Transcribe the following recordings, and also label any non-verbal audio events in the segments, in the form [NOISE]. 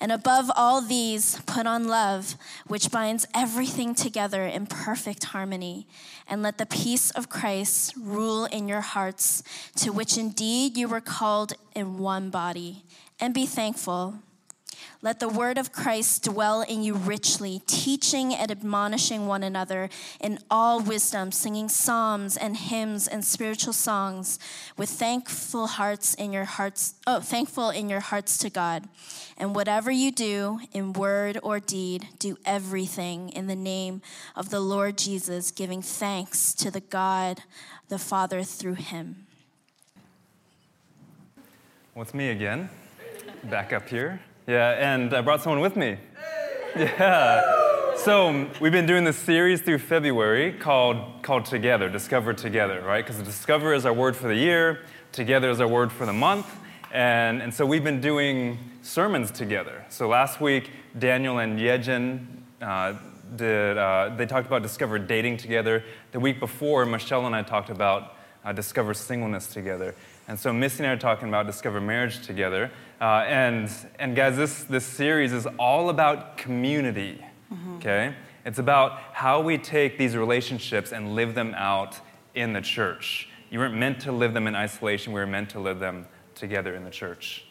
And above all these, put on love, which binds everything together in perfect harmony. And let the peace of Christ rule in your hearts, to which indeed you were called in one body. And be thankful. Let the word of Christ dwell in you richly, teaching and admonishing one another in all wisdom, singing psalms and hymns and spiritual songs with thankful hearts in your hearts, oh, thankful in your hearts to God. And whatever you do in word or deed, do everything in the name of the Lord Jesus, giving thanks to the God the Father through him. What's me again? Back up here. Yeah, and I brought someone with me. Yeah. So we've been doing this series through February called, called Together, Discover Together, right? Because Discover is our word for the year, Together is our word for the month. And, and so we've been doing sermons together. So last week, Daniel and Yejin uh, did, uh, they talked about Discover dating together. The week before, Michelle and I talked about uh, Discover singleness together. And so Missy and I are talking about Discover Marriage together. Uh, and, and guys, this, this series is all about community, mm-hmm. okay? It's about how we take these relationships and live them out in the church. You weren't meant to live them in isolation, we were meant to live them together in the church.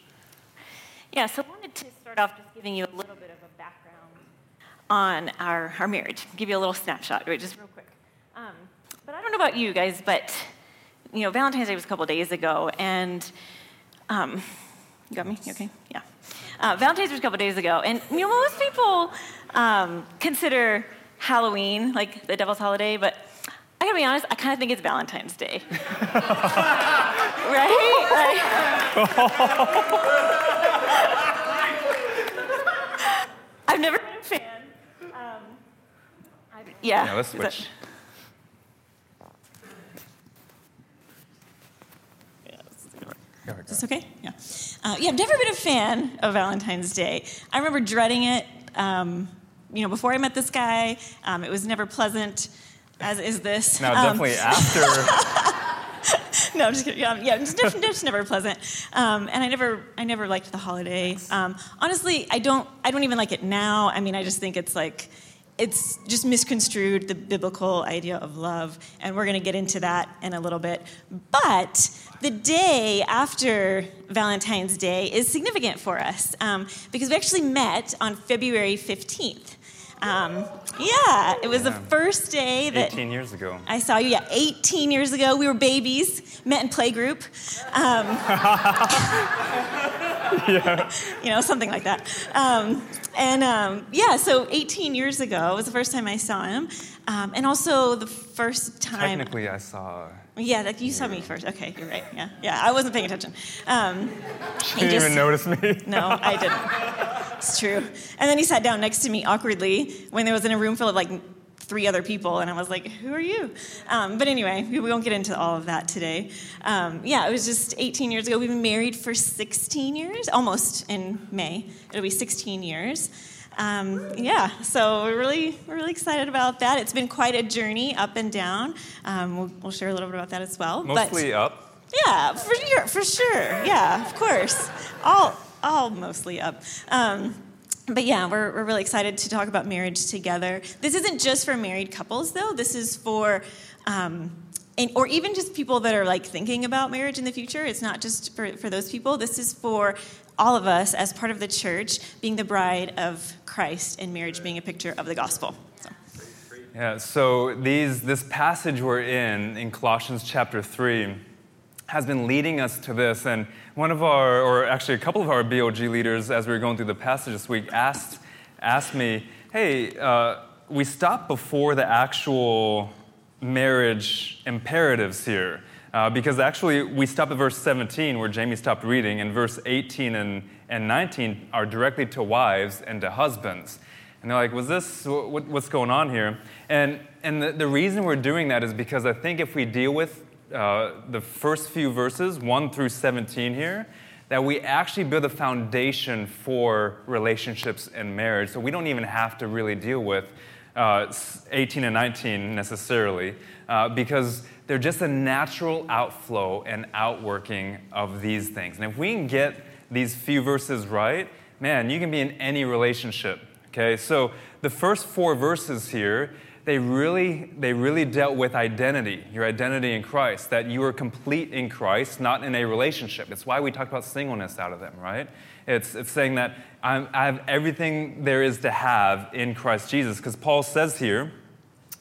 Yeah, so I wanted to start off just giving you a little bit of a background on our, our marriage, give you a little snapshot, right, just real quick. Um, but I don't know about you guys, but you know, Valentine's Day was a couple days ago, and um, you got me? You okay? Yeah. Uh, Valentine's was a couple days ago, and you know, most people um, consider Halloween like the devil's holiday, but I gotta be honest, I kind of think it's Valentine's Day. [LAUGHS] right? Like, [LAUGHS] I've never been a fan. Um, yeah. Yeah, let's switch. Is this okay? Yeah. Uh, yeah, I've never been a fan of Valentine's Day. I remember dreading it. Um, you know, before I met this guy, um, it was never pleasant, as is this. [LAUGHS] No, um, definitely after. [LAUGHS] no, I'm just kidding. Yeah, yeah it's just, [LAUGHS] just never pleasant. Um, and I never, I never liked the holiday. Um, honestly, I don't, I don't even like it now. I mean, I just think it's like, it's just misconstrued the biblical idea of love, and we're going to get into that in a little bit. But the day after Valentine's Day is significant for us um, because we actually met on February 15th. Um, yeah, it was yeah. the first day that 18 years ago. I saw you. Yeah, 18 years ago, we were babies, met in playgroup. Um, [LAUGHS] yeah. [LAUGHS] You know, something like that. Um, and um, yeah, so 18 years ago was the first time I saw him, um, and also the first time. Technically, I saw. Yeah, like you saw me first. Okay, you're right. Yeah, yeah, I wasn't paying attention. Um, [LAUGHS] you didn't just, even notice me. no, I didn't. It's true. And then he sat down next to me awkwardly when there was in a room full of like three other people, and I was like, "Who are you?" Um, but anyway, we won't get into all of that today. Um, yeah, it was just 18 years ago. We've been married for 16 years, almost in May. It'll be 16 years. Um, yeah, so we're really we're really excited about that. It's been quite a journey, up and down. Um, we'll, we'll, share a little bit about that as well. Mostly but, up. Yeah, for sure, for sure. Yeah, of course. All all mostly up. Um, but yeah, we're, we're really excited to talk about marriage together. This isn't just for married couples, though. This is for, um, and, or even just people that are like thinking about marriage in the future. It's not just for, for those people. This is for all of us as part of the church, being the bride of Christ and marriage being a picture of the gospel. So. Yeah, so these, this passage we're in, in Colossians chapter 3, has been leading us to this. And one of our, or actually a couple of our BOG leaders, as we were going through the passage this week, asked, asked me, hey, uh, we stopped before the actual marriage imperatives here. Uh, because actually, we stop at verse 17 where Jamie stopped reading, and verse 18 and, and 19 are directly to wives and to husbands. And they're like, was this, what, what's going on here? And, and the, the reason we're doing that is because I think if we deal with uh, the first few verses, 1 through 17 here, that we actually build a foundation for relationships and marriage. So we don't even have to really deal with uh, 18 and 19 necessarily, uh, because they're just a natural outflow and outworking of these things. And if we can get these few verses right, man, you can be in any relationship. Okay, so the first four verses here, they really, they really dealt with identity, your identity in Christ, that you are complete in Christ, not in a relationship. It's why we talked about singleness out of them, right? It's, it's saying that I'm, I have everything there is to have in Christ Jesus, because Paul says here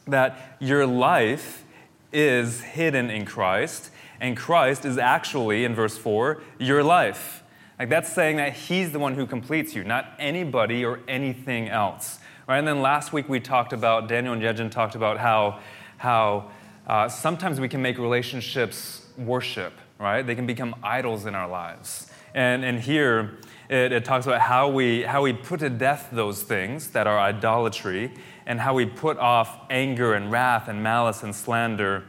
that your life is hidden in Christ, and Christ is actually, in verse 4, your life. Like that's saying that He's the one who completes you, not anybody or anything else. Right? And then last week we talked about, Daniel and Yejin talked about how, how uh, sometimes we can make relationships worship, right? They can become idols in our lives. And, and here it, it talks about how we, how we put to death those things that are idolatry and how we put off anger and wrath and malice and slander.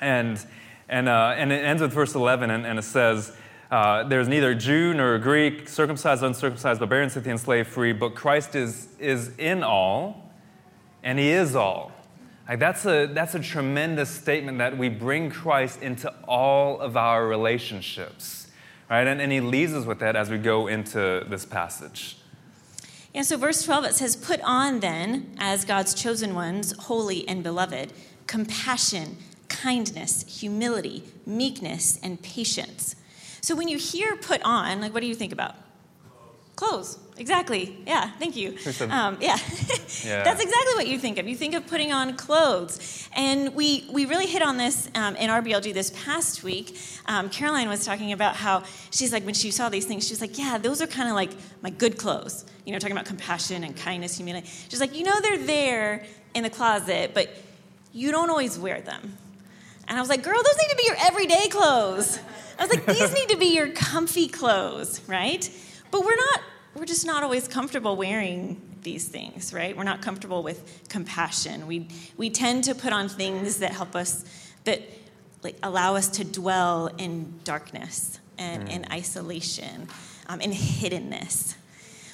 And, and, uh, and it ends with verse 11, and, and it says, uh, There's neither Jew nor Greek, circumcised, uncircumcised, barbarian, Scythian, slave, free, but Christ is, is in all, and He is all. Like that's, a, that's a tremendous statement that we bring Christ into all of our relationships. Right? And, and He leaves us with that as we go into this passage. And so, verse 12, it says, Put on then, as God's chosen ones, holy and beloved, compassion, kindness, humility, meekness, and patience. So, when you hear put on, like, what do you think about? Clothes. Exactly. Yeah, thank you. [LAUGHS] Um, yeah. [LAUGHS] yeah. That's exactly what you think of. You think of putting on clothes. And we, we really hit on this um, in our BLG this past week. Um, Caroline was talking about how she's like, when she saw these things, she's like, yeah, those are kind of like my good clothes. You know, talking about compassion and kindness, humility. She's like, you know, they're there in the closet, but you don't always wear them. And I was like, girl, those need to be your everyday clothes. I was like, these [LAUGHS] need to be your comfy clothes, right? But we're not, we're just not always comfortable wearing these things, right? We're not comfortable with compassion. We, we tend to put on things that help us, that like, allow us to dwell in darkness and mm. in isolation, um, in hiddenness.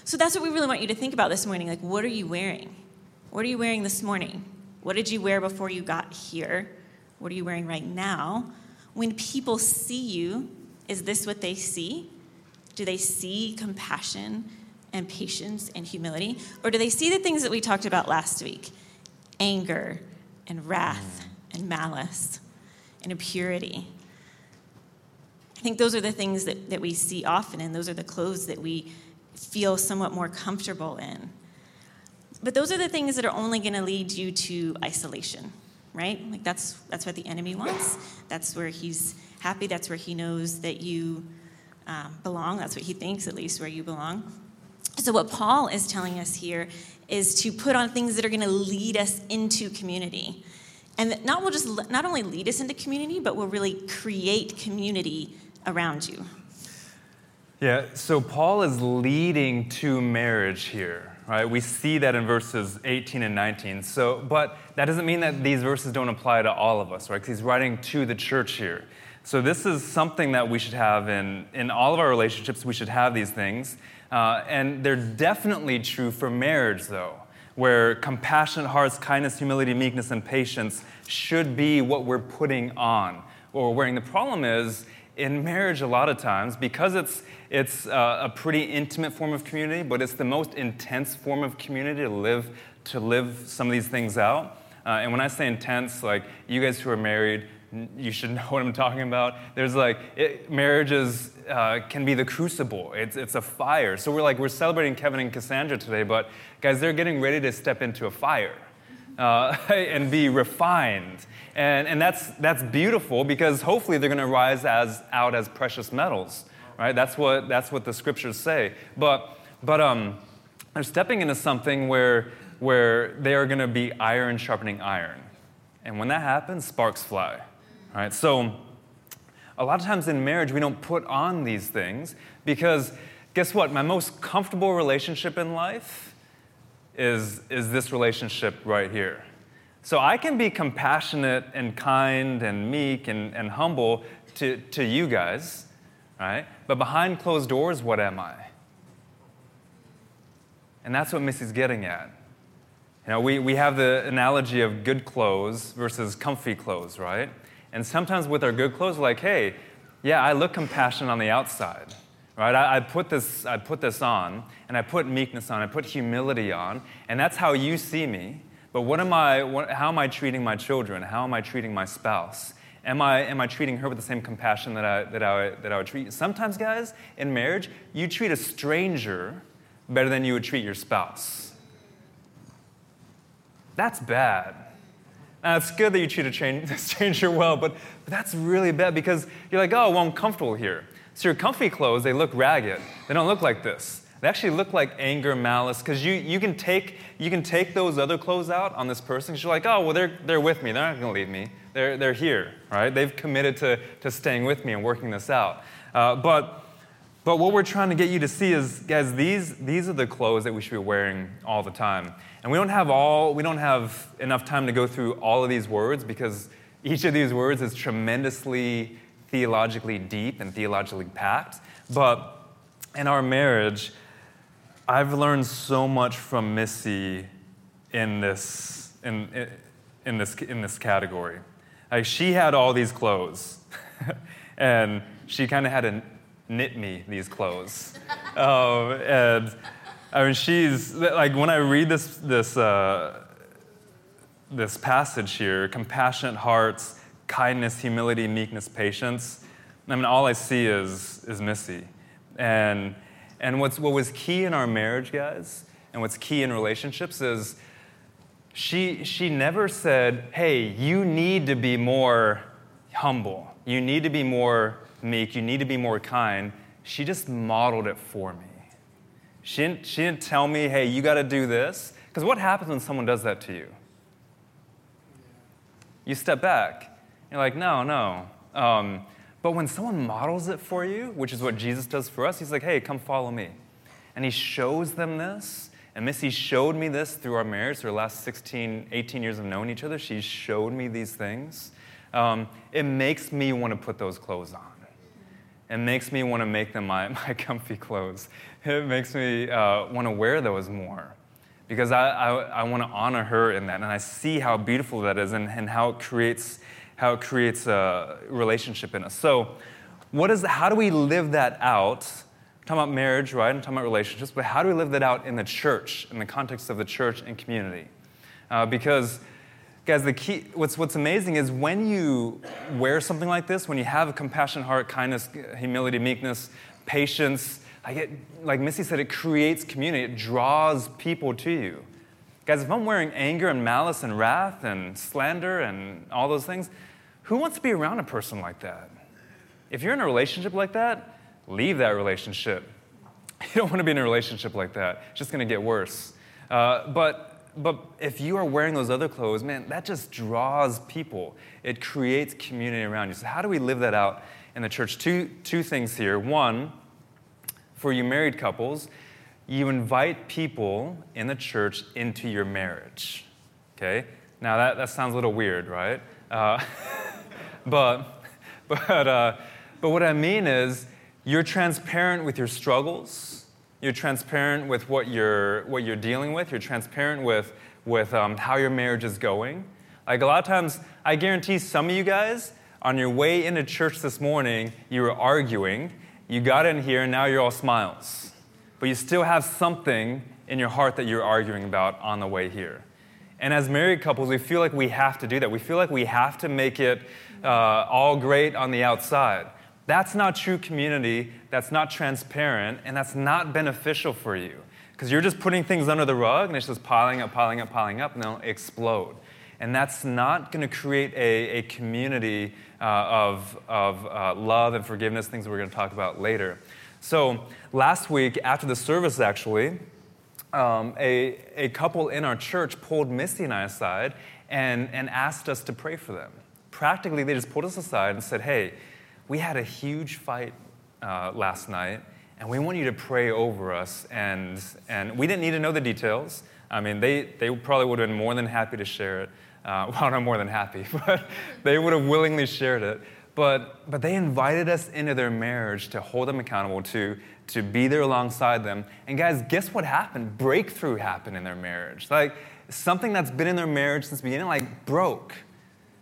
So that's what we really want you to think about this morning. Like, what are you wearing? What are you wearing this morning? What did you wear before you got here? What are you wearing right now? When people see you, is this what they see? Do they see compassion and patience and humility? Or do they see the things that we talked about last week? Anger and wrath mm. and malice and impurity. I think those are the things that, that we see often, and those are the clothes that we feel somewhat more comfortable in. But those are the things that are only going to lead you to isolation, right? Like that's that's what the enemy wants. That's where he's happy. That's where he knows that you um, belong. That's what he thinks, at least, where you belong. So, what Paul is telling us here is to put on things that are going to lead us into community. And that not will just not only lead us into community, but will really create community around you. Yeah, so Paul is leading to marriage here, right? We see that in verses 18 and 19. So, but that doesn't mean that these verses don't apply to all of us, right? Because he's writing to the church here. So, this is something that we should have in, in all of our relationships. We should have these things. Uh, and they're definitely true for marriage, though, where compassionate hearts, kindness, humility, meekness, and patience should be what we're putting on or wearing. The problem is, in marriage, a lot of times, because it's, it's uh, a pretty intimate form of community, but it's the most intense form of community to live, to live some of these things out. Uh, and when I say intense, like you guys who are married, you should know [LAUGHS] what I'm talking about. There's like, it, marriages uh, can be the crucible, it's, it's a fire. So we're like, we're celebrating Kevin and Cassandra today, but guys, they're getting ready to step into a fire. uh, [LAUGHS] and be refined. And, and that's, that's beautiful because hopefully they're going to rise as, out as precious metals, right? That's what, that's what the scriptures say. But, but um, they're stepping into something where, where they are going to be iron sharpening iron. And when that happens, sparks fly, right? So a lot of times in marriage, we don't put on these things because guess what? My most comfortable relationship in life is, is this relationship right here. So I can be compassionate and kind and meek and, and humble to, to you guys, right? But behind closed doors, what am I? And that's what Missy's getting at. You know, we, we have the analogy of good clothes versus comfy clothes, right? And sometimes with our good clothes, like, hey, yeah, I look compassionate on the outside, right? I, I, put this, I put this on, and I put meekness on, I put humility on, and that's how you see me. But what am I, what, how am I treating my children? How am I treating my spouse? Am I, am I treating her with the same compassion that I, that, I, that I would treat? Sometimes, guys, in marriage, you treat a stranger better than you would treat your spouse. That's bad. Now, it's good that you treat [LAUGHS] a stranger well, but, but that's really bad because you're like, oh, well, I'm comfortable here. So your comfy clothes, they look ragged. They don't look like this. They actually look like anger, malice, because you, you, can take, you can take those other clothes out on this person because you're like, oh, well, they're, they're with me. They're not going to leave me. They're, they're here, right? They've committed to, to staying with me and working this out. Uh, but, but what we're trying to get you to see is, guys, these, these are the clothes that we should be wearing all the time. And we don't have all, we don't have enough time to go through all of these words because each of these words is tremendously theologically deep and theologically packed. But in our marriage, I've learned so much from Missy in this, in, in this, in this category. Like, she had all these clothes, [LAUGHS] and she kind of had to knit me these clothes. [LAUGHS] um, and I mean, she's, like, when I read this, this, uh, this passage here compassionate hearts, kindness, humility, meekness, patience I mean, all I see is, is Missy. And and what's, what was key in our marriage, guys, and what's key in relationships is she, she never said, hey, you need to be more humble. You need to be more meek. You need to be more kind. She just modeled it for me. She didn't, she didn't tell me, hey, you got to do this. Because what happens when someone does that to you? You step back. You're like, no, no. Um, but when someone models it for you, which is what Jesus does for us, he's like, hey, come follow me. And he shows them this. And Missy showed me this through our marriage, through the last 16, 18 years of knowing each other. She showed me these things. Um, it makes me want to put those clothes on. It makes me want to make them my, [LAUGHS] my comfy clothes. It makes me uh, want to wear those more because I, I, I want to honor her in that. And I see how beautiful that is and, and how it creates how it creates a relationship in us. So, what is, how do we live that out? I'm talking about marriage, right? I'm talking about relationships, but how do we live that out in the church, in the context of the church and community? Uh, because, guys, the key, what's, what's amazing is when you wear something like this, when you have a compassionate heart, kindness, humility, meekness, patience, like, it, like Missy said, it creates community, it draws people to you. Guys, if I'm wearing anger and malice and wrath and slander and all those things, who wants to be around a person like that? If you're in a relationship like that, leave that relationship. [LAUGHS] You don't want to be in a relationship like that. It's just going to get worse. Uh, but, but if you are wearing those other clothes, man, that just draws people. It creates community around you. So, how do we live that out in the church? Two, two things here. One, for you married couples, you invite people in the church into your marriage. Okay? Now, that, that sounds a little weird, right? Uh, [LAUGHS] but, but, uh, but what I mean is, you're transparent with your struggles. You're transparent with what you're, what you're dealing with. You're transparent with, with um, how your marriage is going. Like a lot of times, I guarantee some of you guys, on your way into church this morning, you were arguing. You got in here, and now you're all smiles but you still have something in your heart that you're arguing about on the way here. And as married couples, we feel like we have to do that. We feel like we have to make it uh, all great on the outside. That's not true community, that's not transparent, and that's not beneficial for you. Because you're just putting things under the rug and it's just piling up, piling up, piling up, and they'll explode. And that's not going to create a, a community uh, of, of uh, love and forgiveness, things we're going to talk about later. So, last week, after the service, actually, um, a, a couple in our church pulled Missy and I aside and, and asked us to pray for them. Practically, they just pulled us aside and said, Hey, we had a huge fight uh, last night, and we want you to pray over us. And, and we didn't need to know the details. I mean, they, they probably would have been more than happy to share it. Uh, [LAUGHS] well, not more than happy, [LAUGHS] but they would have willingly shared it. But, but they invited us into their marriage to hold them accountable, to, to be there alongside them. And guys, guess what happened? Breakthrough happened in their marriage. Like something that's been in their marriage since the beginning, like broke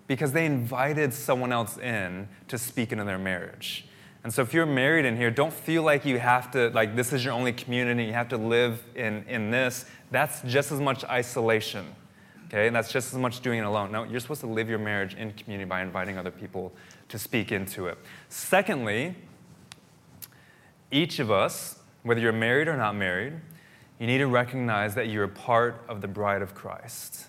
because they invited someone else in to speak into their marriage. And so if you're married in here, don't feel like you have to, like this is your only community, you have to live in, in this. That's just as much isolation okay? And that's just as much doing it alone. No, you're supposed to live your marriage in community by inviting other people to speak into it. Secondly, each of us, whether you're married or not married, you need to recognize that you're a part of the bride of Christ.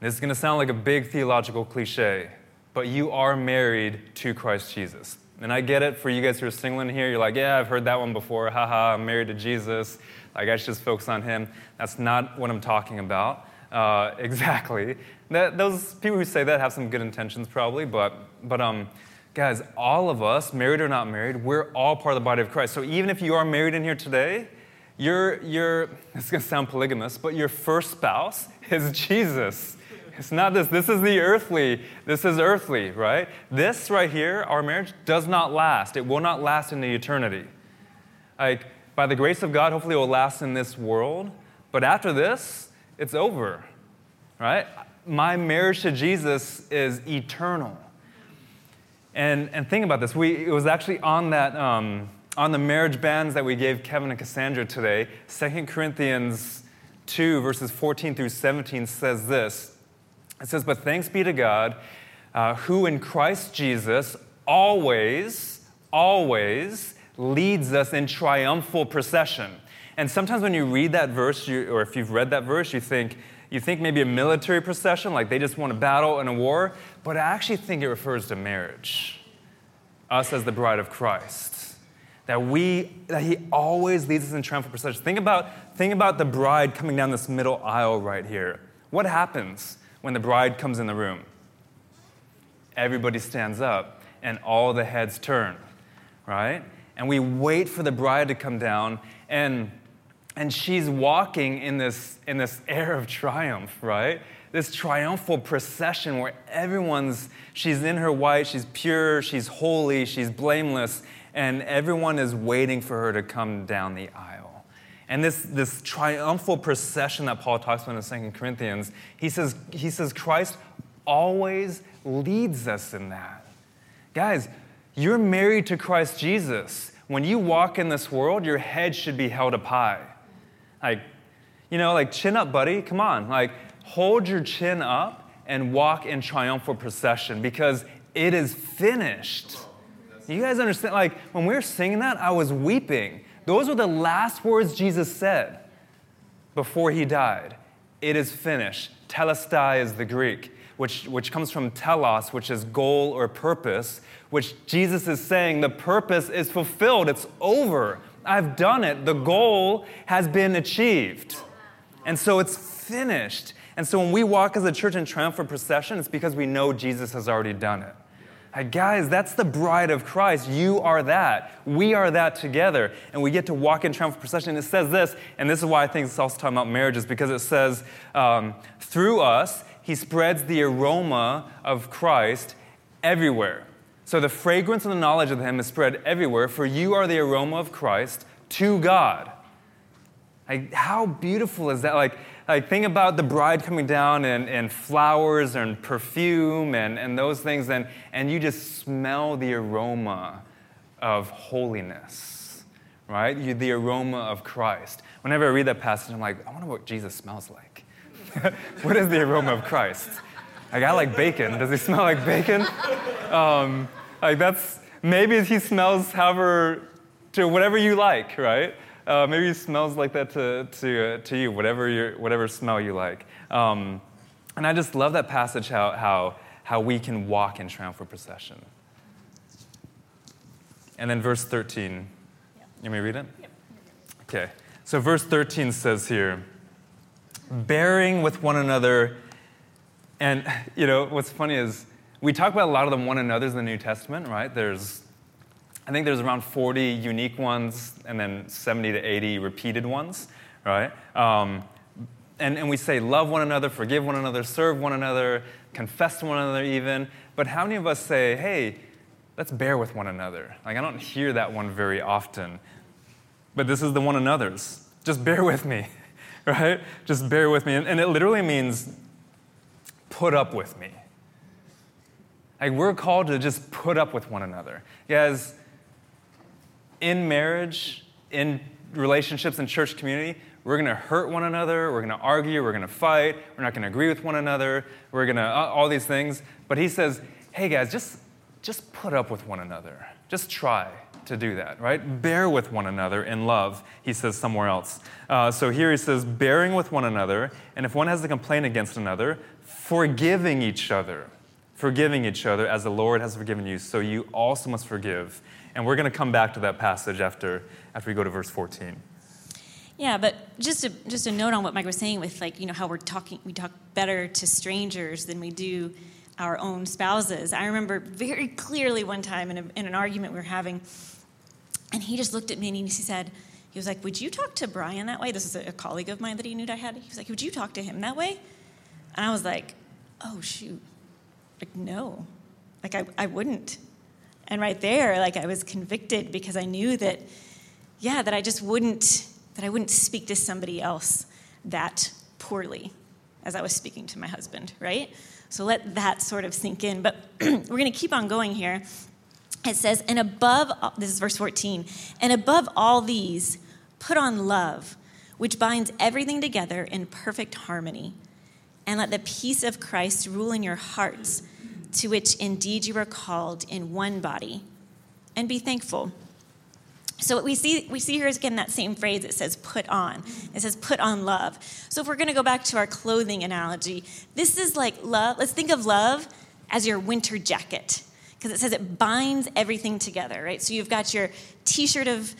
This is going to sound like a big theological cliche, but you are married to Christ Jesus. And I get it for you guys who are single in here. You're like, yeah, I've heard that one before. Haha, I'm married to Jesus. Like, I should just focus on him. That's not what I'm talking about. Uh, [LAUGHS] exactly. That, those people who say that have some good intentions, probably, but, but um, guys, all of us, married or not married, we're all part of the body of Christ. So even if you are married in here today, your, your it's going to sound polygamous, but your first spouse [LAUGHS] is Jesus. It's not this. This is the earthly. This is earthly, right? This right here, our marriage, does not last. It will not last into eternity. Like, by the grace of God, hopefully it will last in this world. But after this, it's over, right? My marriage to Jesus is eternal. And, and think about this. We, it was actually on that, um, on the marriage bands that we gave Kevin and Cassandra today. 2 Corinthians 2, verses 14 through 17 says this. It says, But thanks be to God, uh, who in Christ Jesus always, always leads us in triumphal procession and sometimes when you read that verse, you, or if you've read that verse, you think, you think maybe a military procession, like they just won a battle and a war, but I actually think it refers to marriage. Us as the bride of Christ. That we, that he always leads us in triumphal procession. Think about, think about the bride coming down this middle aisle right here. What happens when the bride comes in the room? Everybody stands up and all the heads turn, right? And we wait for the bride to come down and and she's walking in this, in this air of triumph, right? This triumphal procession where everyone's, she's in her white, she's pure, she's holy, she's blameless, and everyone is waiting for her to come down the aisle. And this, this triumphal procession that Paul talks about in 2 Corinthians, he says, he says Christ always leads us in that. Guys, you're married to Christ Jesus. When you walk in this world, your head should be held up high. Like, you know, like, chin up, buddy. Come on. Like, hold your chin up and walk in triumphal procession because it is finished. You guys understand? Like, when we were singing that, I was weeping. Those were the last words Jesus said before he died. It is finished. Telestai is the Greek, which, which comes from telos, which is goal or purpose, which Jesus is saying the purpose is fulfilled, it's over. I've done it. The goal has been achieved. And so it's finished. And so when we walk as a church in triumphant procession, it's because we know Jesus has already done it. Hey, guys, that's the bride of Christ. You are that. We are that together. And we get to walk in triumphant procession. And it says this, and this is why I think it's also talking about marriages, because it says, um, through us, he spreads the aroma of Christ everywhere. So the fragrance and the knowledge of him is spread everywhere, for you are the aroma of Christ to God. Like, how beautiful is that? Like, like think about the bride coming down and, and flowers and perfume and, and those things, and, and you just smell the aroma of holiness, right? You, the aroma of Christ. Whenever I read that passage, I'm like, I wonder what Jesus smells like. [LAUGHS] what is the aroma of Christ? Like, I like bacon. Does he smell like bacon? Um, like, that's maybe he smells however to whatever you like, right? Uh, maybe he smells like that to, to, uh, to you, whatever, your, whatever smell you like. Um, and I just love that passage how, how, how we can walk in triumphal procession. And then verse 13. You may read it? Okay. So verse 13 says here, bearing with one another. And, [LAUGHS] you know, what's funny is we talk about a lot of the one another's in the New Testament, right? There's, I think there's around 40 unique ones and then 70 to 80 repeated ones, right? Um, and, and we say, love one another, forgive one another, serve one another, confess to one another, even. But how many of us say, hey, let's bear with one another? Like, I don't hear that one very often. But this is the one another's. Just bear with me, [LAUGHS] right? Just bear with me. And, and it literally means put up with me. Like, we're called to just put up with one another. Guys, in marriage, in relationships, in church community, we're going to hurt one another, we're going to argue, we're going to fight, we're not going to agree with one another, we're going to, uh, all these things. But he says, hey guys, just, just put up with one another. Just try to do that, right? Bear with one another in love, he says somewhere else. Uh, so here he says, bearing with one another, and if one has a complaint against another, forgiving each other. Forgiving each other as the Lord has forgiven you, so you also must forgive. And we're going to come back to that passage after, after we go to verse 14. Yeah, but just a, just a note on what Mike was saying with like, you know, how we're talking, we talk better to strangers than we do our own spouses. I remember very clearly one time in, a, in an argument we were having, and he just looked at me and he said, he was like, Would you talk to Brian that way? This is a, a colleague of mine that he knew I had. He was like, Would you talk to him that way? And I was like, Oh, shoot. Like, no. Like, I, I wouldn't. And right there, like, I was convicted because I knew that, yeah, that I just wouldn't that I wouldn't speak to somebody else that poorly as I was speaking to my husband, right? So let that sort of sink in. But [CLEARS THROAT] we're going to keep on going here. It says, and above, this is verse 14, and above all these, put on love, which binds everything together in perfect harmony. And let the peace of Christ rule in your hearts, to which indeed you are called in one body. And be thankful. So what we see we see here is again that same phrase. It says "put on." It says "put on love." So if we're going to go back to our clothing analogy, this is like love. Let's think of love as your winter jacket because it says it binds everything together, right? So you've got your T-shirt of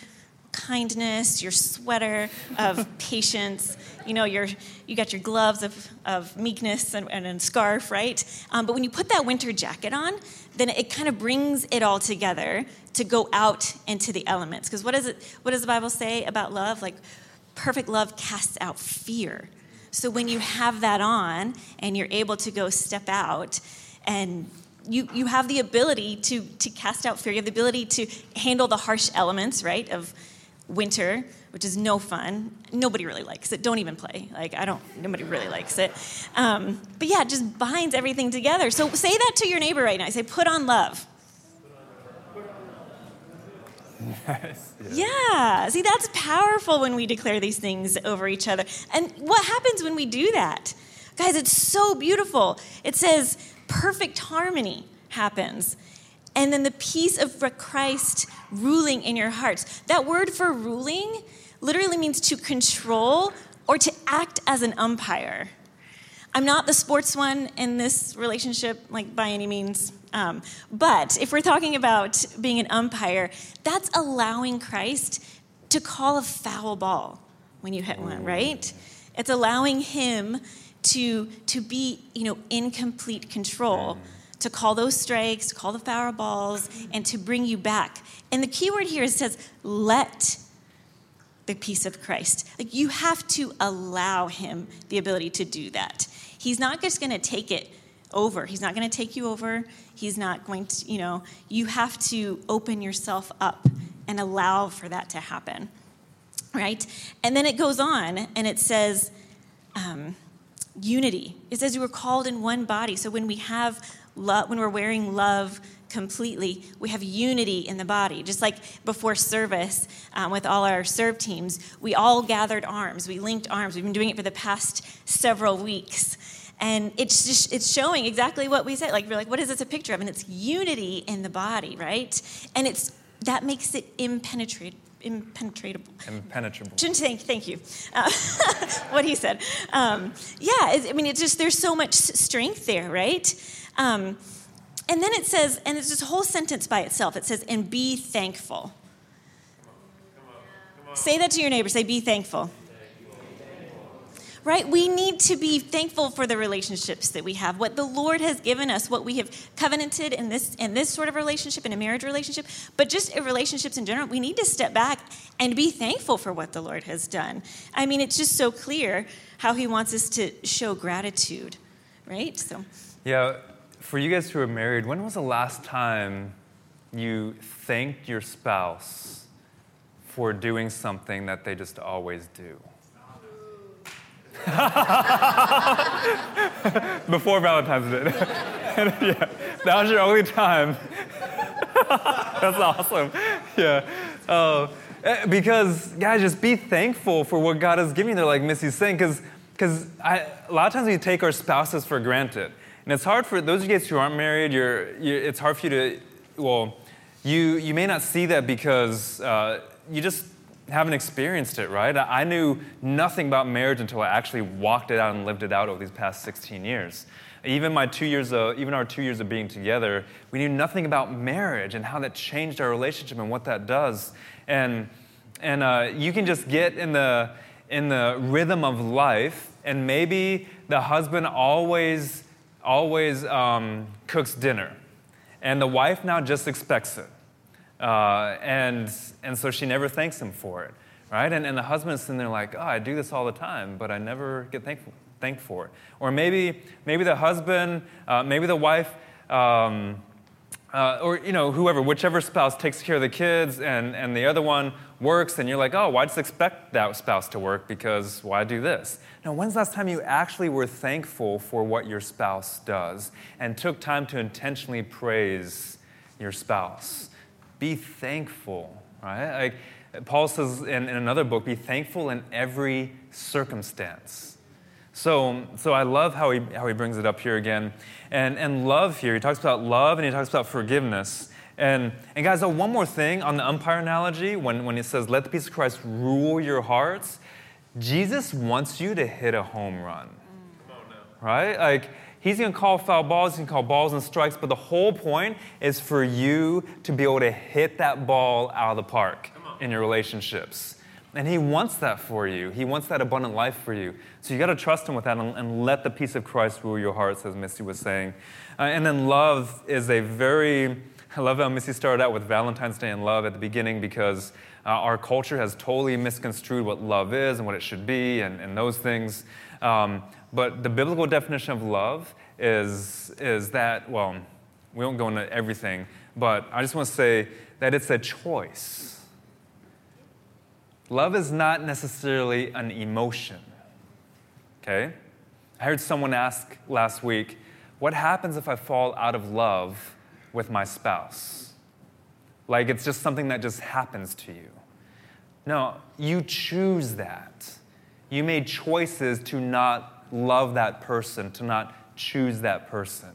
kindness, your sweater of [LAUGHS] patience, you know, your, you got your gloves of, of meekness and, and a scarf, right? Um, but when you put that winter jacket on, then it kind of brings it all together to go out into the elements. Because what, is it, what does the Bible say about love? Like, perfect love casts out fear. So when you have that on and you're able to go step out and you, you have the ability to, to cast out fear. You have the ability to handle the harsh elements, right, of winter, which is no fun. Nobody really likes it. Don't even play. Like, I don't, nobody really likes it. Um, but yeah, it just binds everything together. So say that to your neighbor right now. Say, put on love. Yes, yeah. yeah. See, that's powerful when we declare these things over each other. And what happens when we do that? Guys, it's so beautiful. It says perfect harmony happens. And then the peace of Christ ruling in your hearts. That word for ruling literally means to control or to act as an umpire. I'm not the sports one in this relationship, like by any means. Um, but if we're talking about being an umpire, that's allowing Christ to call a foul ball when you hit one, right? It's allowing him to, to be, you know, in complete control, to call those strikes, to call the foul balls, and to bring you back. And the key word here is says, let the peace of Christ. Like you have to allow him the ability to do that. He's not just going to take it over. He's not going to take you over. He's not going to, you know, you have to open yourself up and allow for that to happen. Right? And then it goes on and it says, um, unity. It says you were called in one body. So when we have love, when we're wearing love completely, we have unity in the body. Just like before service um, with all our serve teams, we all gathered arms, we linked arms. We've been doing it for the past several weeks. And it's just it's showing exactly what we said. Like we're like, what is this a picture of? And it's unity in the body, right? And it's that makes it impenetrable impenetrable. Impenetrable. Thank, thank you. Uh, [LAUGHS] what he said. Um, yeah, I mean, it's just there's so much strength there, right? Um, and then it says, and it's this whole sentence by itself. It says, "And be thankful." Say that to your neighbor. Say, "Be thankful." right? We need to be thankful for the relationships that we have, what the Lord has given us, what we have covenanted in this in this sort of relationship, in a marriage relationship, but just in relationships in general. We need to step back and be thankful for what the Lord has done. I mean, it's just so clear how He wants us to show gratitude, right? So, yeah. For you guys who are married, when was the last time you thanked your spouse for doing something that they just always do? [LAUGHS] Before Valentine's Day. [LAUGHS] yeah, that was your only time. [LAUGHS] That's awesome. Yeah. Uh, because, guys, just be thankful for what God has given you there, like Missy's saying, because a lot of times we take our spouses for granted. And it's hard for those of you guys who aren't married, you're, you're, it's hard for you to, well, you, you may not see that because uh, you just haven't experienced it, right? I knew nothing about marriage until I actually walked it out and lived it out over these past 16 years. Even my two years of, even our two years of being together, we knew nothing about marriage and how that changed our relationship and what that does. And, and uh, you can just get in the, in the rhythm of life, and maybe the husband always, always um, cooks dinner, and the wife now just expects it. Uh, and, and so she never thanks him for it, right? And, and the husband's sitting there like, oh, I do this all the time, but I never get thankful, thanked for it. Or maybe, maybe the husband, uh, maybe the wife, um, uh, or you know, whoever, whichever spouse takes care of the kids and, and the other one works, and you're like, oh, why just expect that spouse to work because why do this? Now, when's the last time you actually were thankful for what your spouse does and took time to intentionally praise your spouse? Be thankful, right? Like Paul says in, in another book, be thankful in every circumstance. So, so I love how he, how he brings it up here again. And, and love here, he talks about love and he talks about forgiveness. And, and guys, oh, one more thing on the umpire analogy, when, when it says, let the peace of Christ rule your hearts, Jesus wants you to hit a home run. Right? Like, He's going to call foul balls, he's going to call balls and strikes, but the whole point is for you to be able to hit that ball out of the park in your relationships. And he wants that for you. He wants that abundant life for you. So you got to trust him with that and, and, let the peace of Christ rule your hearts, as Missy was saying. Uh, and then love is a very, I love how Missy started out with Valentine's Day and love at the beginning because uh, our culture has totally misconstrued what love is and what it should be and, and those things. Um, but the biblical definition of love is, is that, well, we won't go into everything, but I just want to say that it's a choice. Love is not necessarily an emotion, okay? I heard someone ask last week, what happens if I fall out of love with my spouse? Like it's just something that just happens to you. No, you choose that. You made choices to not love that person, to not choose that person.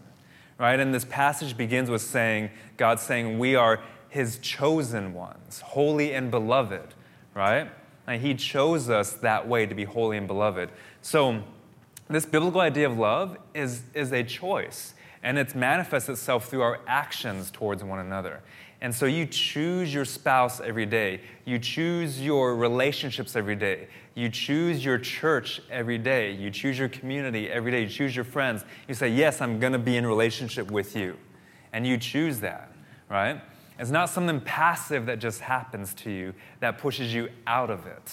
Right? And this passage begins with saying, God saying, We are his chosen ones, holy and beloved, right? And he chose us that way to be holy and beloved. So, this biblical idea of love is, is a choice, and it manifests itself through our actions towards one another. And so you choose your spouse every day. You choose your relationships every day. You choose your church every day. You choose your community every day. You choose your friends. You say, Yes, I'm going to be in relationship with you. And you choose that, right? It's not something passive that just happens to you that pushes you out of it,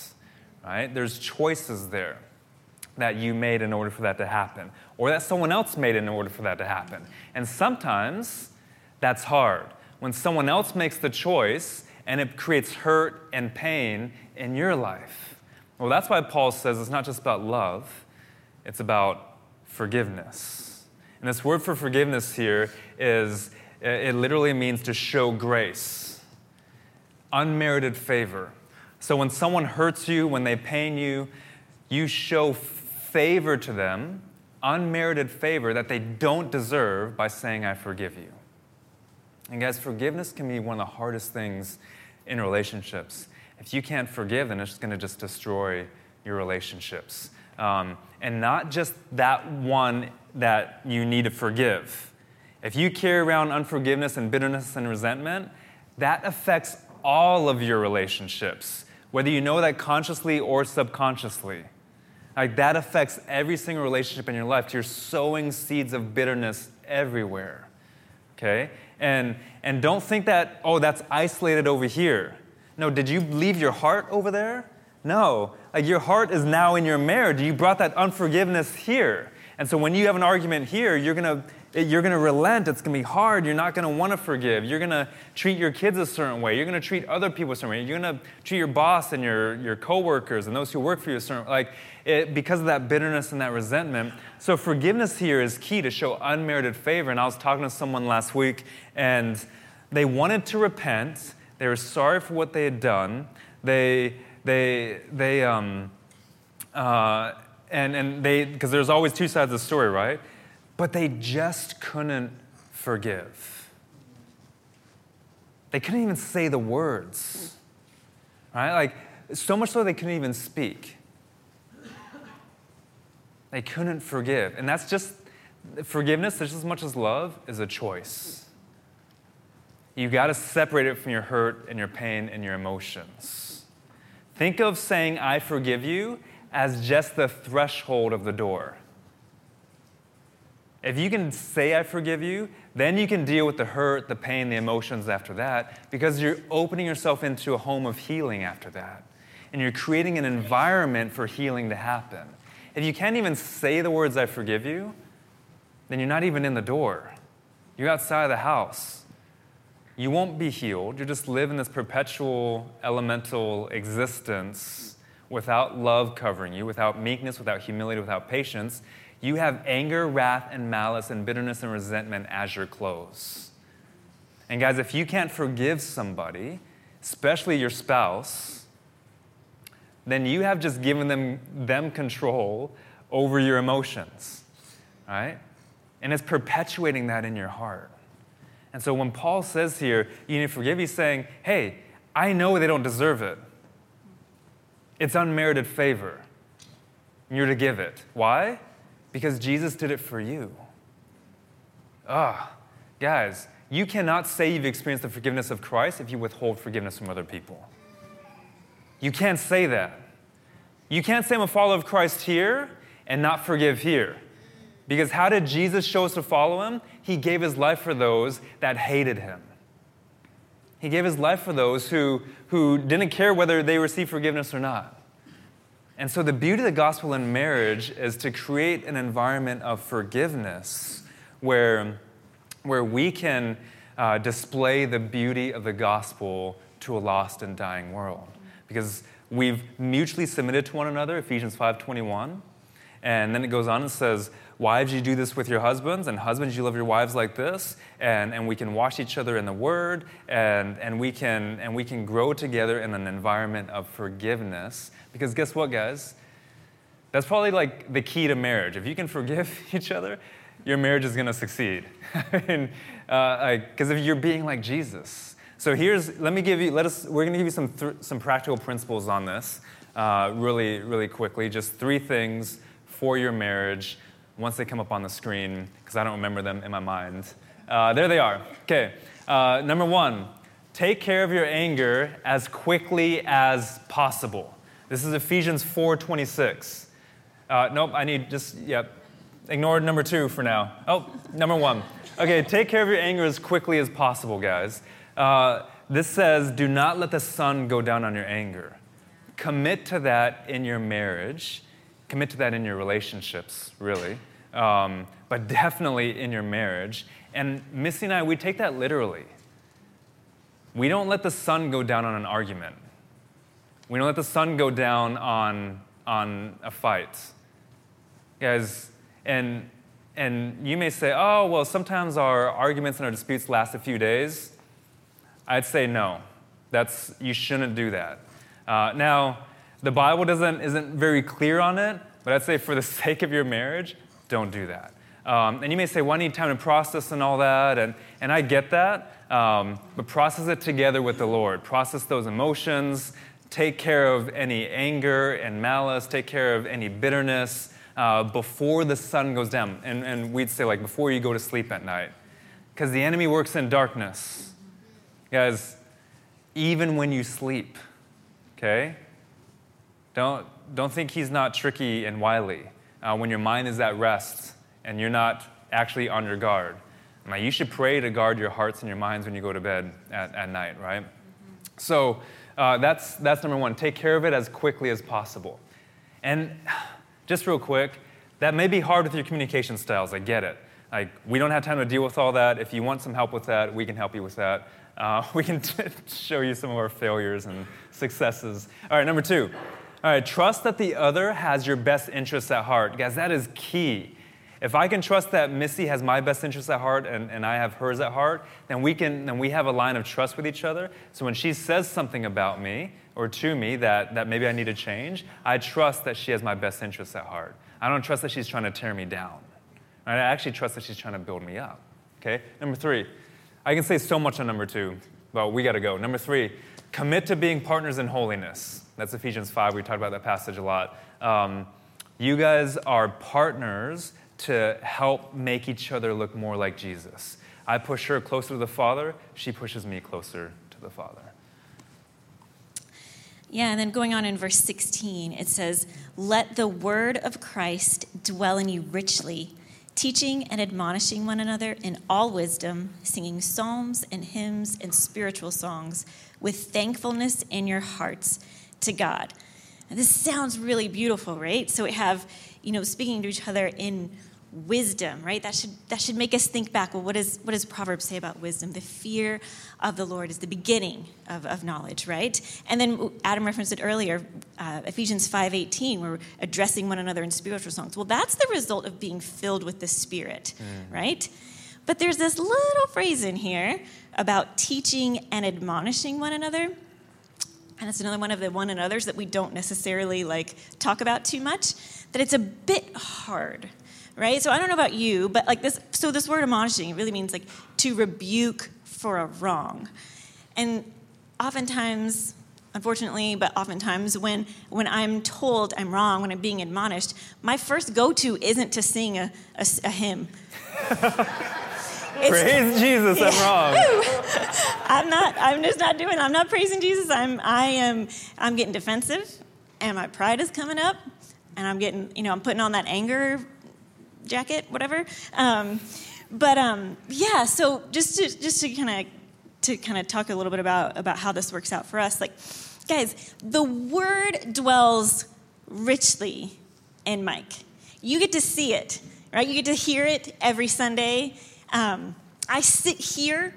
right? There's choices there that you made in order for that to happen, or that someone else made in order for that to happen. And sometimes that's hard when someone else makes the choice and it creates hurt and pain in your life. Well, that's why Paul says it's not just about love, it's about forgiveness. And this word for forgiveness here is it literally means to show grace, unmerited favor. So when someone hurts you, when they pain you, you show favor to them, unmerited favor that they don't deserve by saying, I forgive you. And guys, forgiveness can be one of the hardest things in relationships. If you can't forgive, then it's going to just destroy your relationships. Um, and not just that one that you need to forgive. If you carry around unforgiveness and bitterness and resentment, that affects all of your relationships, whether you know that consciously or subconsciously. Like that affects every single relationship in your life. You're sowing seeds of bitterness everywhere. Okay? And and don't think that, oh, that's isolated over here. No, did you leave your heart over there? No. Like your heart is now in your marriage. You brought that unforgiveness here. And so when you have an argument here, you're gonna you're going to relent. It's going to be hard. You're not going to want to forgive. You're going to treat your kids a certain way. You're going to treat other people a certain way. You're going to treat your boss and your, your coworkers and those who work for you a certain like it, because of that bitterness and that resentment. So forgiveness here is key to show unmerited favor. And I was talking to someone last week, and they wanted to repent. They were sorry for what they had done. They they they um uh, and and they because there's always two sides of the story, right? But they just couldn't forgive. They couldn't even say the words, right? Like, so much so they couldn't even speak. They couldn't forgive. And that's just forgiveness, just as much as love, is a choice. You got to separate it from your hurt and your pain and your emotions. Think of saying, I forgive you, as just the threshold of the door. If you can say, I forgive you, then you can deal with the hurt, the pain, the emotions after that, because you're opening yourself into a home of healing after that. And you're creating an environment for healing to happen. If you can't even say the words, I forgive you, then you're not even in the door. You're outside of the house. You won't be healed. You just live in this perpetual elemental existence without love covering you, without meekness, without humility, without patience you have anger, wrath, and malice, and bitterness and resentment as your clothes. And guys, if you can't forgive somebody, especially your spouse, then you have just given them, them control over your emotions, right? And it's perpetuating that in your heart. And so when Paul says here, you need to forgive, he's saying, hey, I know they don't deserve it. It's unmerited favor. And You're to give it. Why? Because Jesus did it for you. Ah, guys, you cannot say you've experienced the forgiveness of Christ if you withhold forgiveness from other people. You can't say that. You can't say I'm a follower of Christ here and not forgive here. Because how did Jesus show us to follow him? He gave his life for those that hated him. He gave his life for those who, who didn't care whether they received forgiveness or not. And so, the beauty of the gospel in marriage is to create an environment of forgiveness where, where we can uh, display the beauty of the gospel to a lost and dying world. Because we've mutually submitted to one another, Ephesians 5.21. And then it goes on and says, Wives, you do this with your husbands, and husbands, you love your wives like this, and, and we can wash each other in the word, and, and, we can, and we can grow together in an environment of forgiveness. Because guess what, guys? That's probably like the key to marriage. If you can forgive [LAUGHS] each other, your marriage is going to succeed. [LAUGHS] Because uh, if you're being like Jesus. So here's, let me give you, let us, we're going to give you some, th- some practical principles on this uh, really, really quickly. Just three things for your marriage once they come up on the screen, because I don't remember them in my mind. Uh, there they are. Okay. Uh, number one, take care of your anger as quickly as possible. This is Ephesians 4:26. Uh, nope, I need just yep. Ignore number two for now. Oh, number one. Okay, take care of your anger as quickly as possible, guys. Uh, this says, do not let the sun go down on your anger. Commit to that in your marriage. Commit to that in your relationships, really um, but definitely in your marriage. And Missy and I, we take that literally. We don't let the sun go down on an argument. We don't let the sun go down on, on a fight. Guys, and, and you may say, oh, well, sometimes our arguments and our disputes last a few days. I'd say no. That's, you shouldn't do that. Uh, now, the Bible doesn't, isn't very clear on it, but I'd say for the [LAUGHS] sake of your marriage, don't do that. Um, and you may say, well, I need time to process and all that. And, and I get that. Um, but process it together with the Lord. Process those emotions. take care of any anger and malice, take care of any bitterness uh, before the sun goes down. And, and we'd say, like, before you go to sleep at night. Because the enemy works in darkness. Guys, even when you sleep, okay? Don't, don't think he's not tricky and wily uh, when your mind is at rest and you're not actually on your guard. Now, you should pray to guard your hearts and your minds when you go to bed at, at night, right? Mm-hmm. So uh, that's, that's number one. Take care of it as quickly as possible. And just real quick, that may be hard with your communication styles. I get it. Like, we don't have time to deal with all that. If you want some help with that, we can help you with that. Uh, [LAUGHS] we can t- [LAUGHS] show you some of our failures and successes. All right, number two. All right, trust that the other has your best interests at heart. Guys, that is key. If I can trust that Missy has my best interests at heart and, and I have hers at heart, then we can then we have a line of trust with each other. So when she says something about me or to me that, that maybe I need to change, I trust that she has my best interests at heart. I don't trust that she's trying to tear me down. I actually trust that she's trying to build me up. Okay? Number three, I can say so much on number two, but we gotta go. Number three, commit to being partners in holiness. That's Ephesians 5. We talked about that passage a lot. Um, you guys are partners to help make each other look more like Jesus. I push her closer to the Father, she pushes me closer to the Father. Yeah, and then going on in verse 16, it says, Let the word of Christ dwell in you richly, teaching and admonishing one another in all wisdom, singing psalms and hymns and spiritual songs with thankfulness in your hearts to God. Now, this sounds really beautiful, right? So we have, you know, speaking to each other in wisdom, right? That should, that should make us think back. Well, what does what does Proverbs say about wisdom? The fear of the Lord is the beginning of, of knowledge, right? And then Adam referenced it earlier, uh, Ephesians 5.18, we're addressing one another in spiritual songs. Well, that's the result of being filled with the Spirit, mm. right? But there's this little phrase in here about teaching and admonishing one another. And it's another one of the one and others that we don't necessarily like talk about too much, that it's a bit hard right? So I don't know about you, but like this, so this word admonishing really means like to rebuke for a wrong. And oftentimes, unfortunately, but oftentimes when, when I'm told I'm wrong, when I'm being admonished, my first go to isn't to sing a, a, a hymn. [LAUGHS] Praise Jesus, I'm wrong. [LAUGHS] I'm not, I'm just not doing I'm not praising Jesus. I'm, I am, I'm getting defensive and my pride is coming up and I'm getting, you know, I'm putting on that anger jacket, whatever. Um, but um, yeah, so just to just to kind of to kind of talk a little bit about about how this works out for us, like guys, the word dwells richly in Mike. You get to see it, right? You get to hear it every Sunday. Um, I sit here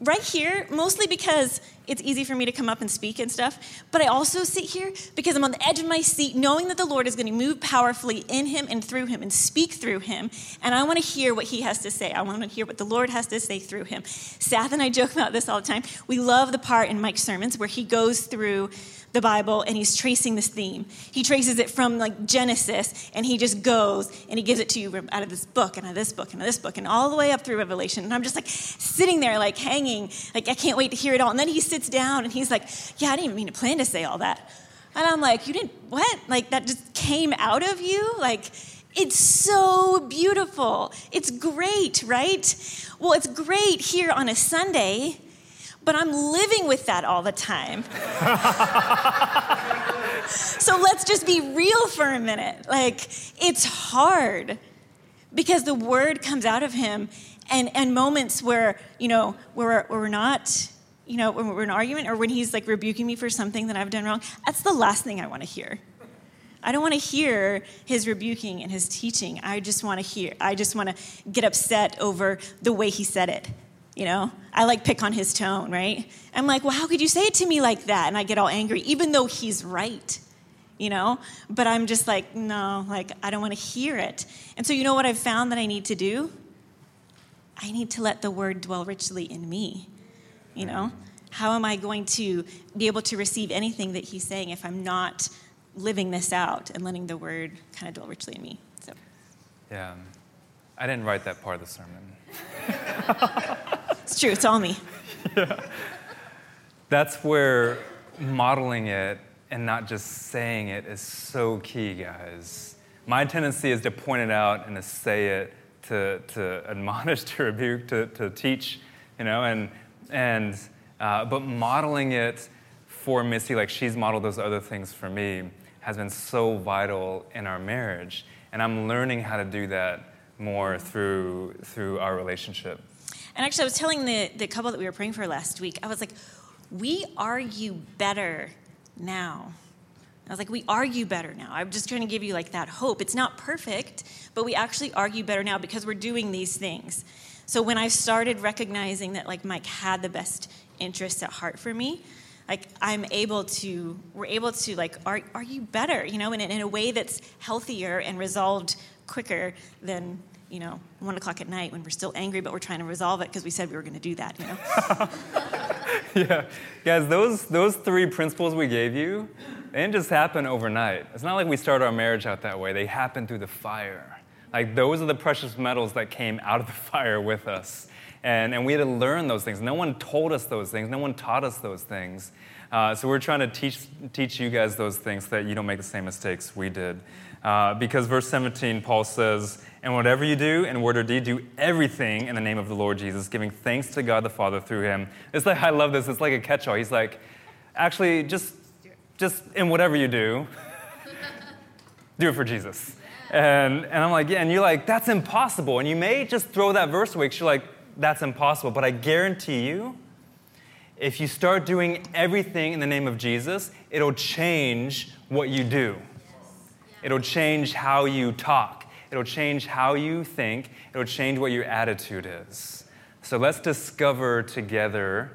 right here, mostly because it's easy for me to come up and speak and stuff, but I also sit here because I'm on the edge of my seat knowing that the Lord is going to move powerfully in him and through him and speak through him. And I want to hear what he has to say. I want to hear what the Lord has to say through him. Seth and I joke about this all the time. We love the part in Mike's sermons where he goes through the Bible and he's tracing this theme. He traces it from like Genesis and he just goes and he gives it to you out of this book and out of this book and out of this book and all the way up through Revelation. And I'm just like sitting there, like hanging, like I can't wait to hear it all. And then he sits down and he's like, Yeah, I didn't even mean to plan to say all that. And I'm like, You didn't, what? Like that just came out of you? Like, it's so beautiful. It's great, right? Well, it's great here on a Sunday but I'm living with that all the time. [LAUGHS] so let's just be real for a minute. Like, it's hard because the word comes out of him, and, and moments where, you know, where, where we're not, you know, when we're in an argument or when he's like rebuking me for something that I've done wrong, that's the last thing I want to hear. I don't want to hear his rebuking and his teaching. I just want to hear, I just want to get upset over the way he said it. You know, I like pick on his tone, right? I'm like, well, how could you say it to me like that? And I get all angry, even though he's right, you know? But I'm just like, no, like, I don't want to hear it. And so, you know what I've found that I need to do? I need to let the word dwell richly in me, you know? How am I going to be able to receive anything that he's saying if I'm not living this out and letting the word kind of dwell richly in me? So. Yeah. Um, I didn't write that part of the sermon. it's true, it's all me. yeah. [LAUGHS] That's where modeling it and not just saying it is so key, guys. My tendency is to point it out and to say it, to, to admonish, [LAUGHS] to rebuke, to, to teach, you know, and, and uh, but modeling it for Missy, like she's modeled those other things for me, has been so vital in our marriage. And I'm learning how to do that more through, through our relationship. And actually, I was telling the, the couple that we were praying for last week, I was like, we argue better now. I was like, we argue better now. I'm just trying to give you like that hope. It's not perfect, but we actually argue better now because we're doing these things. So when I started recognizing that like Mike had the best interests at heart for me, like I'm able to, we're able to like are, are you better, you know, in, in a way that's healthier and resolved quicker than you know, one o'clock at night when we're still angry, but we're trying to resolve it because we said we were going to do that, you know? [LAUGHS] yeah. Guys, those, those three principles we gave you, they didn't just happen overnight. It's not like we started our marriage out that way, they happened through the fire. Like, those are the precious metals that came out of the [LAUGHS] fire with us. And, and we had to learn those things. No one told us those things, no one taught us those things. Uh, so we're trying to teach, teach you guys those things so that you don't make the same mistakes we did. Uh, because verse 17, Paul says, And whatever you do in word or deed, do everything in the name of the Lord Jesus, giving thanks to God the Father through him. It's like, I love this. It's like a catch all. He's like, actually, just, just in whatever you do, [LAUGHS] do it for Jesus. And, and I'm like, yeah, and you're like, that's impossible. And you may just throw that verse away because you're like, that's impossible. But I guarantee you, if you start doing everything in the name of Jesus, it'll change what you do. It'll change how you talk. It'll change how you think. It'll change what your attitude is. So let's discover together,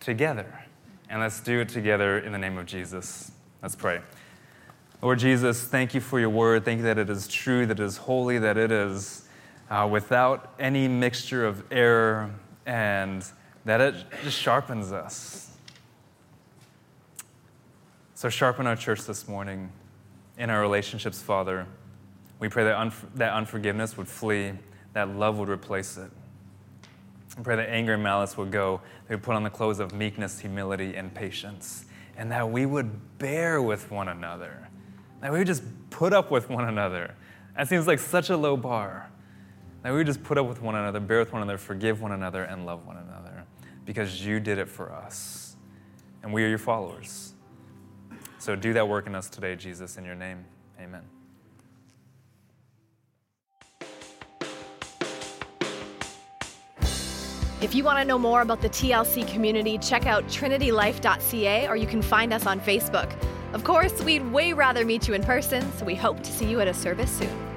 together. And let's do it together in the name of Jesus. Let's pray. Lord Jesus, thank you for your word. Thank you that it is true, that it is holy, that it is uh, without any mixture of error, and that it just sharpens us. So, sharpen our church this morning in our relationships, Father. We pray that, that unforgiveness would flee, that love would replace it. We pray that anger and malice would go, that we put on the clothes of meekness, humility, and patience, and that we would bear with one another, that we would just put up with one another. That seems like such a low bar. That we would just put up with one another, bear with one another, forgive one another, and love one another, because you did it for us, and we are your followers. So do that work in us today, Jesus, in your name. Amen. If you want to know more about the TLC community, check out trinitylife.ca or you can find us on Facebook. Of course, we'd way rather meet you in person, so we hope to see you at a service soon.